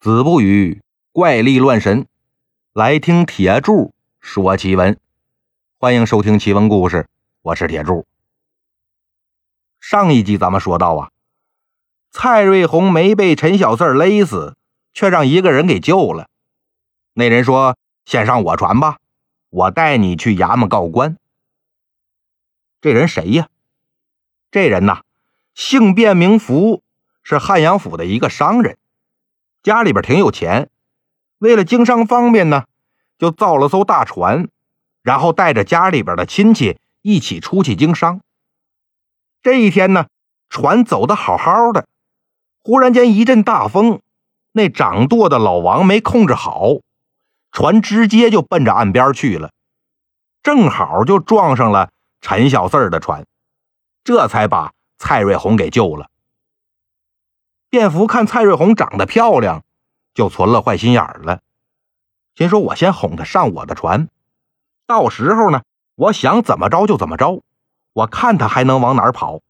子不语怪力乱神，来听铁柱说奇闻。欢迎收听奇闻故事，我是铁柱。上一集咱们说到啊，蔡瑞红没被陈小四勒死，却让一个人给救了。那人说：“先上我船吧，我带你去衙门告官。”这人谁呀？这人呐，姓卞名福，是汉阳府的一个商人。家里边挺有钱，为了经商方便呢，就造了艘大船，然后带着家里边的亲戚一起出去经商。这一天呢，船走的好好的，忽然间一阵大风，那掌舵的老王没控制好，船直接就奔着岸边去了，正好就撞上了陈小四的船，这才把蔡瑞红给救了。便服看蔡瑞红长得漂亮，就存了坏心眼了，心说：“我先哄她上我的船，到时候呢，我想怎么着就怎么着，我看她还能往哪儿跑。”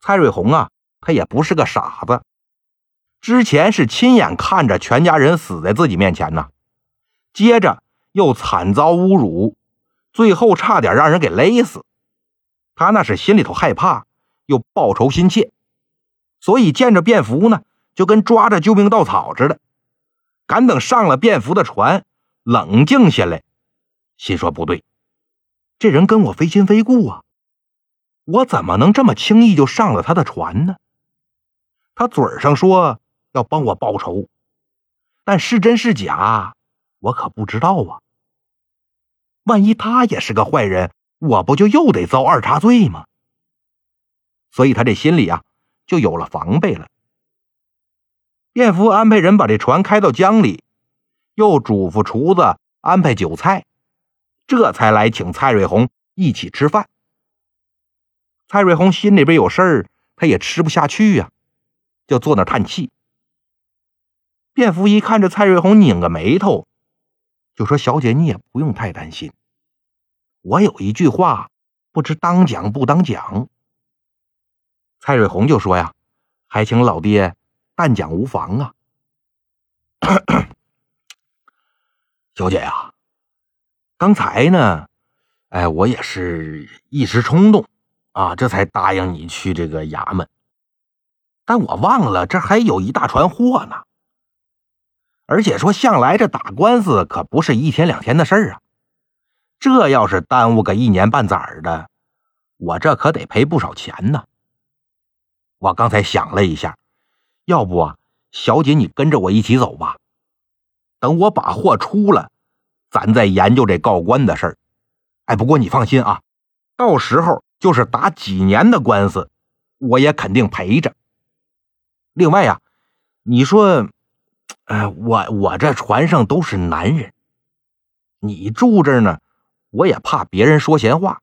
蔡瑞红啊，他也不是个傻子，之前是亲眼看着全家人死在自己面前呢，接着又惨遭侮辱，最后差点让人给勒死，他那是心里头害怕，又报仇心切。所以见着便服呢，就跟抓着救命稻草似的，赶等上了便服的船，冷静下来，心说不对，这人跟我非亲非故啊，我怎么能这么轻易就上了他的船呢？他嘴上说要帮我报仇，但是真是假，我可不知道啊。万一他也是个坏人，我不就又得遭二茬罪吗？所以他这心里啊。就有了防备了。卞福安排人把这船开到江里，又嘱咐厨子安排酒菜，这才来请蔡瑞红一起吃饭。蔡瑞红心里边有事儿，他也吃不下去呀，就坐那叹气。卞福一看这蔡瑞红拧个眉头，就说：“小姐，你也不用太担心，我有一句话，不知当讲不当讲。”蔡瑞红就说：“呀，还请老爹但讲无妨啊，小姐呀，刚才呢，哎，我也是一时冲动啊，这才答应你去这个衙门，但我忘了这还有一大船货呢，而且说向来这打官司可不是一天两天的事儿啊，这要是耽误个一年半载的，我这可得赔不少钱呢。”我刚才想了一下，要不啊，小姐你跟着我一起走吧。等我把货出了，咱再研究这告官的事儿。哎，不过你放心啊，到时候就是打几年的官司，我也肯定赔着。另外呀，你说，哎，我我这船上都是男人，你住这儿呢，我也怕别人说闲话。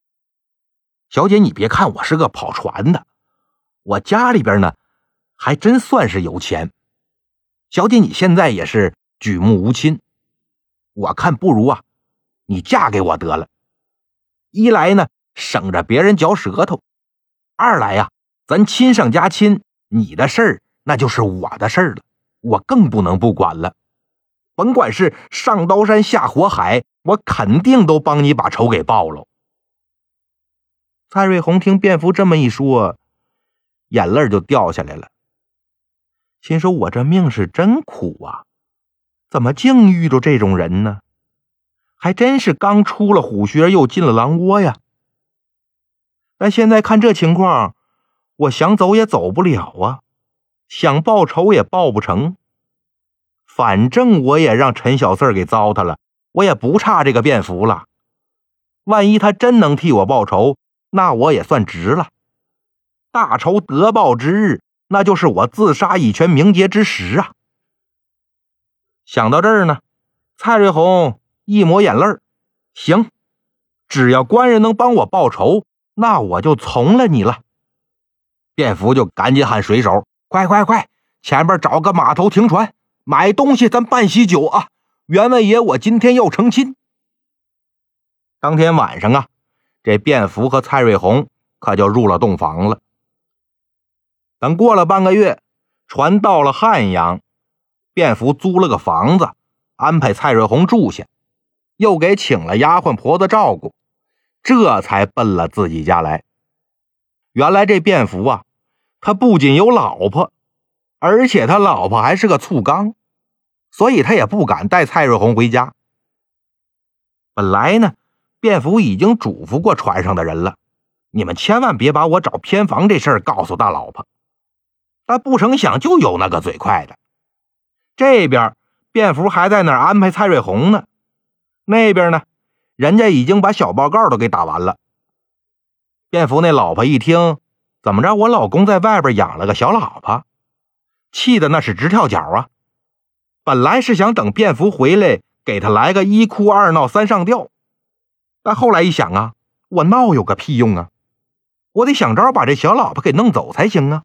小姐，你别看我是个跑船的。我家里边呢，还真算是有钱。小姐，你现在也是举目无亲，我看不如啊，你嫁给我得了。一来呢，省着别人嚼舌头；二来呀，咱亲上加亲，你的事儿那就是我的事儿了，我更不能不管了。甭管是上刀山下火海，我肯定都帮你把仇给报了。蔡瑞红听卞福这么一说。眼泪就掉下来了，心说：“我这命是真苦啊，怎么净遇着这种人呢？还真是刚出了虎穴，又进了狼窝呀。”但现在看这情况，我想走也走不了啊，想报仇也报不成。反正我也让陈小四给糟蹋了，我也不差这个便服了。万一他真能替我报仇，那我也算值了。大仇得报之日，那就是我自杀以全名节之时啊！想到这儿呢，蔡瑞红一抹眼泪行，只要官人能帮我报仇，那我就从了你了。卞福就赶紧喊水手：“快快快，前边找个码头停船，买东西，咱办喜酒啊！员外爷，我今天要成亲。”当天晚上啊，这卞福和蔡瑞红可就入了洞房了。等过了半个月，船到了汉阳，卞福租了个房子，安排蔡瑞红住下，又给请了丫鬟婆子照顾，这才奔了自己家来。原来这卞福啊，他不仅有老婆，而且他老婆还是个醋缸，所以他也不敢带蔡瑞红回家。本来呢，卞福已经嘱咐过船上的人了，你们千万别把我找偏房这事儿告诉大老婆。但不成想，就有那个嘴快的。这边卞福还在那儿安排蔡瑞红呢，那边呢，人家已经把小报告都给打完了。卞福那老婆一听，怎么着？我老公在外边养了个小老婆，气的那是直跳脚啊！本来是想等卞福回来，给他来个一哭二闹三上吊，但后来一想啊，我闹有个屁用啊！我得想招把这小老婆给弄走才行啊！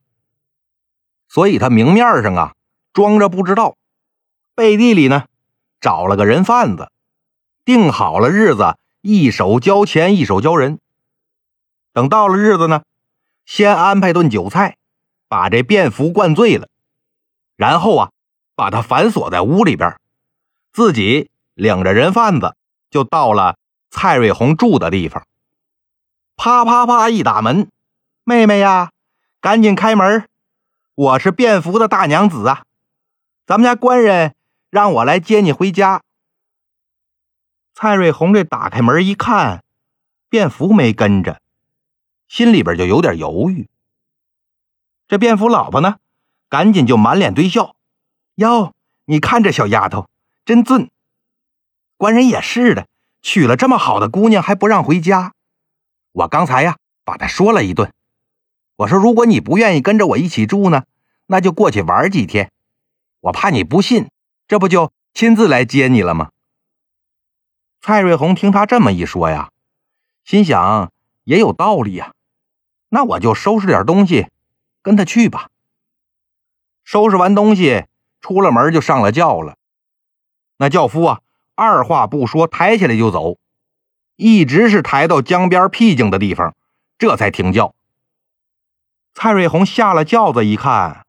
所以他明面上啊装着不知道，背地里呢找了个人贩子，定好了日子，一手交钱一手交人。等到了日子呢，先安排顿酒菜，把这卞福灌醉了，然后啊把他反锁在屋里边，自己领着人贩子就到了蔡瑞红住的地方。啪啪啪一打门，妹妹呀，赶紧开门。我是卞福的大娘子啊，咱们家官人让我来接你回家。蔡瑞红这打开门一看，卞福没跟着，心里边就有点犹豫。这卞福老婆呢，赶紧就满脸堆笑：“哟，你看这小丫头真俊。官人也是的，娶了这么好的姑娘还不让回家。我刚才呀，把她说了一顿。”我说：“如果你不愿意跟着我一起住呢，那就过去玩几天。我怕你不信，这不就亲自来接你了吗？”蔡瑞红听他这么一说呀，心想也有道理呀，那我就收拾点东西，跟他去吧。收拾完东西，出了门就上了轿了。那轿夫啊，二话不说，抬起来就走，一直是抬到江边僻静的地方，这才停轿。蔡瑞红下了轿子，一看，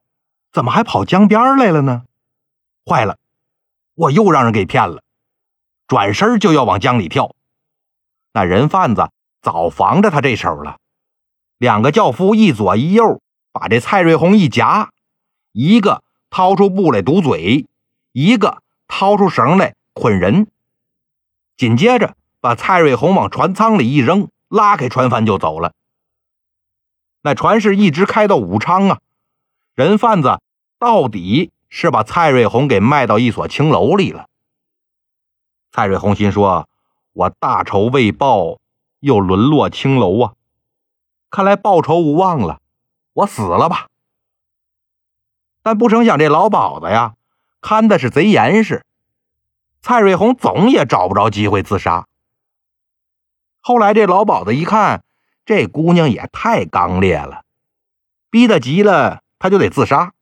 怎么还跑江边来了呢？坏了，我又让人给骗了！转身就要往江里跳。那人贩子早防着他这手了，两个轿夫一左一右，把这蔡瑞红一夹，一个掏出布来堵嘴，一个掏出绳来捆人。紧接着，把蔡瑞红往船舱里一扔，拉开船帆就走了。那船是一直开到武昌啊，人贩子到底是把蔡瑞红给卖到一所青楼里了。蔡瑞红心说：“我大仇未报，又沦落青楼啊！看来报仇无望了，我死了吧。”但不成想，这老鸨子呀，看的是贼严实，蔡瑞红总也找不着机会自杀。后来这老鸨子一看。这姑娘也太刚烈了，逼得急了，她就得自杀。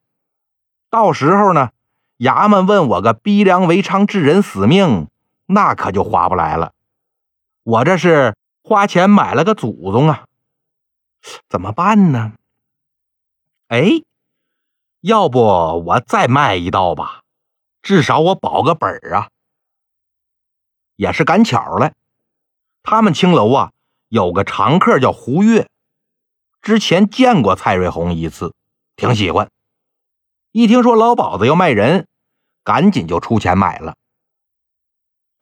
到时候呢，衙门问我个逼良为娼、致人死命，那可就划不来了。我这是花钱买了个祖宗啊，怎么办呢？哎，要不我再卖一道吧，至少我保个本儿啊。也是赶巧了，他们青楼啊。有个常客叫胡月，之前见过蔡瑞红一次，挺喜欢。一听说老鸨子要卖人，赶紧就出钱买了。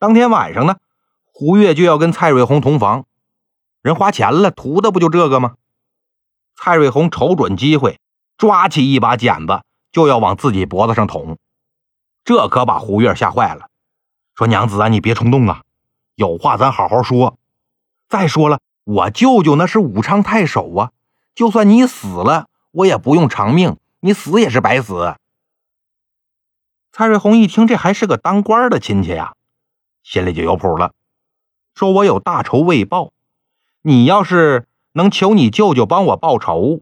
当天晚上呢，胡月就要跟蔡瑞红同房，人花钱了，图的不就这个吗？蔡瑞红瞅准机会，抓起一把剪子就要往自己脖子上捅，这可把胡月吓坏了，说：“娘子啊，你别冲动啊，有话咱好好说。”再说了，我舅舅那是武昌太守啊，就算你死了，我也不用偿命，你死也是白死。蔡瑞红一听，这还是个当官的亲戚呀，心里就有谱了，说我有大仇未报，你要是能求你舅舅帮我报仇，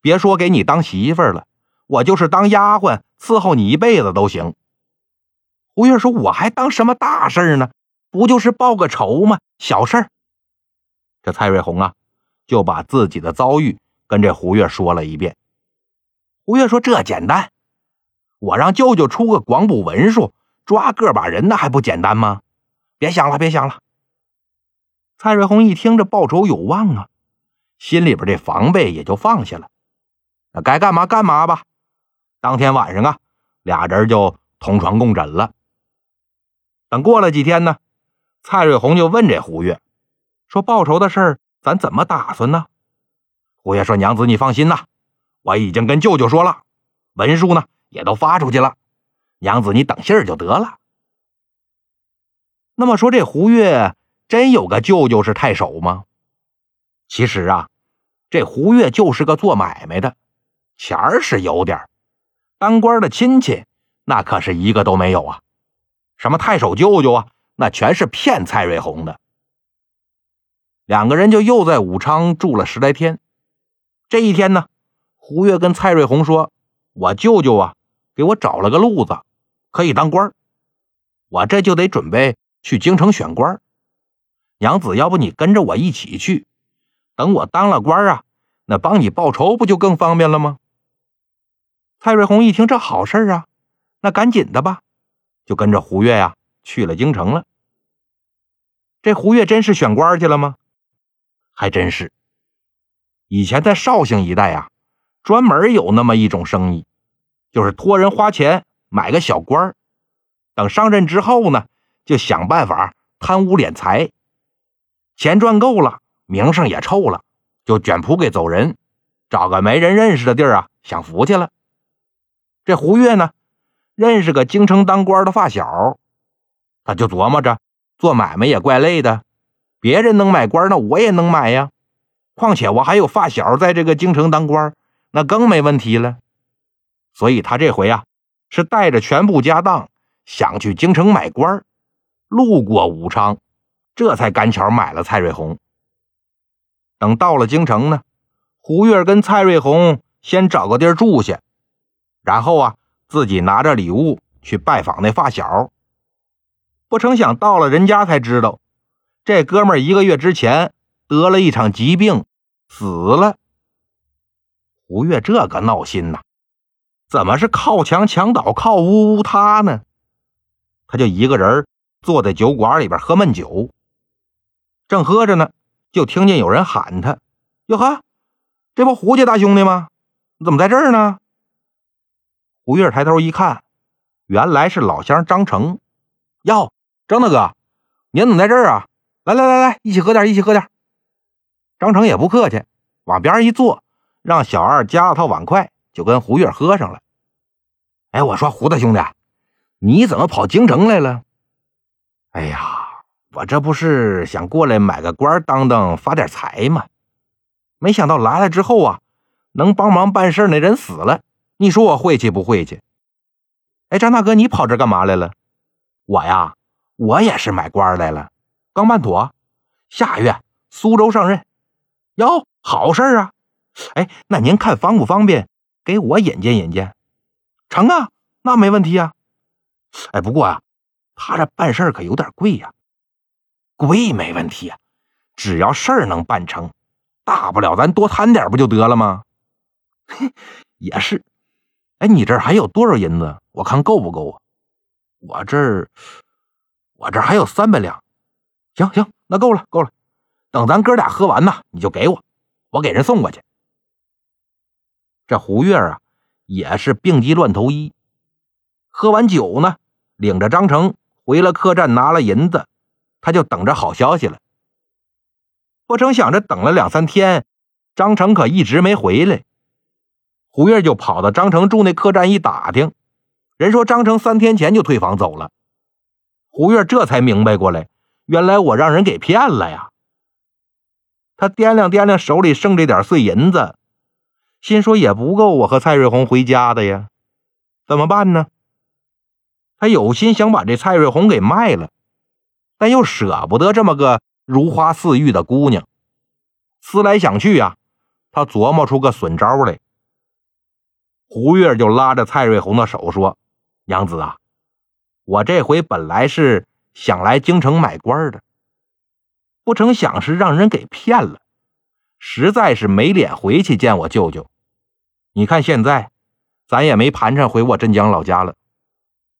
别说给你当媳妇了，我就是当丫鬟伺候你一辈子都行。胡月说：“我还当什么大事呢？不就是报个仇吗？小事儿。”这蔡瑞红啊，就把自己的遭遇跟这胡月说了一遍。胡月说：“这简单，我让舅舅出个广补文书，抓个把人，那还不简单吗？别想了，别想了。蔡瑞红一听这报仇有望啊，心里边这防备也就放下了。那该干嘛干嘛吧。当天晚上啊，俩人就同床共枕了。等过了几天呢，蔡瑞红就问这胡月说：“报仇的事儿，咱怎么打算呢？”胡月说：“娘子，你放心呐，我已经跟舅舅说了，文书呢也都发出去了，娘子你等信儿就得了。”那么说，这胡月真有个舅舅是太守吗？其实啊，这胡月就是个做买卖的，钱儿是有点当官的亲戚那可是一个都没有啊。什么太守舅舅啊，那全是骗蔡瑞红的。两个人就又在武昌住了十来天。这一天呢，胡月跟蔡瑞红说：“我舅舅啊，给我找了个路子，可以当官我这就得准备。”去京城选官，娘子，要不你跟着我一起去？等我当了官啊，那帮你报仇不就更方便了吗？蔡瑞红一听这好事啊，那赶紧的吧，就跟着胡月呀去了京城了。这胡月真是选官去了吗？还真是。以前在绍兴一带啊，专门有那么一种生意，就是托人花钱买个小官等上任之后呢。就想办法贪污敛财，钱赚够了，名声也臭了，就卷铺给走人，找个没人认识的地儿啊享福去了。这胡月呢，认识个京城当官的发小，他就琢磨着做买卖也怪累的，别人能买官，那我也能买呀。况且我还有发小在这个京城当官，那更没问题了。所以他这回啊，是带着全部家当想去京城买官。路过武昌，这才赶巧买了蔡瑞红。等到了京城呢，胡月跟蔡瑞红先找个地儿住下，然后啊，自己拿着礼物去拜访那发小。不成想到了人家才知道，这哥们儿一个月之前得了一场疾病，死了。胡月这个闹心呐，怎么是靠墙墙倒，靠屋屋塌呢？他就一个人。坐在酒馆里边喝闷酒，正喝着呢，就听见有人喊他：“哟呵，这不胡家大兄弟吗？你怎么在这儿呢？”胡月抬头一看，原来是老乡张成。哟，张大哥，您怎么在这儿啊？来来来来，一起喝点，一起喝点。张成也不客气，往边上一坐，让小二夹了套碗筷，就跟胡月喝上了。哎，我说胡大兄弟，你怎么跑京城来了？哎呀，我这不是想过来买个官当当发点财吗？没想到来了之后啊，能帮忙办事那人死了，你说我晦气不晦气？哎，张大哥，你跑这干嘛来了？我呀，我也是买官来了，刚办妥，下月苏州上任。哟，好事啊！哎，那您看方不方便给我引荐引荐？成啊，那没问题啊。哎，不过啊。他这办事可有点贵呀，贵没问题啊，只要事儿能办成，大不了咱多贪点不就得了吗？嘿，也是。哎，你这儿还有多少银子？我看够不够啊？我这儿，我这儿还有三百两。行行，那够了够了。等咱哥俩喝完呢，你就给我，我给人送过去。这胡月啊，也是病急乱投医，喝完酒呢，领着张成。回了客栈，拿了银子，他就等着好消息了。不成想着等了两三天，张成可一直没回来。胡月就跑到张成住那客栈一打听，人说张成三天前就退房走了。胡月这才明白过来，原来我让人给骗了呀。他掂量掂量手里剩这点碎银子，心说也不够我和蔡瑞红回家的呀，怎么办呢？他有心想把这蔡瑞红给卖了，但又舍不得这么个如花似玉的姑娘。思来想去呀，他琢磨出个损招来。胡月就拉着蔡瑞红的手说：“娘子啊，我这回本来是想来京城买官的，不成想是让人给骗了，实在是没脸回去见我舅舅。你看现在，咱也没盘缠回我镇江老家了，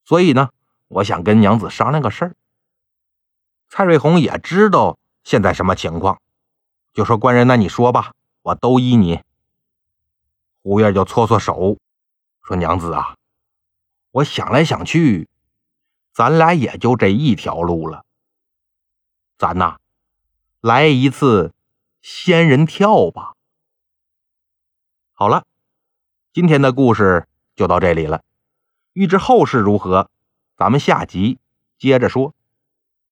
所以呢，我想跟娘子商量个事儿。蔡瑞红也知道现在什么情况，就说：“官人，那你说吧，我都依你。”胡月就搓搓手，说：“娘子啊，我想来想去，咱俩也就这一条路了。咱呐，来一次仙人跳吧。”好了。今天的故事就到这里了，欲知后事如何，咱们下集接着说。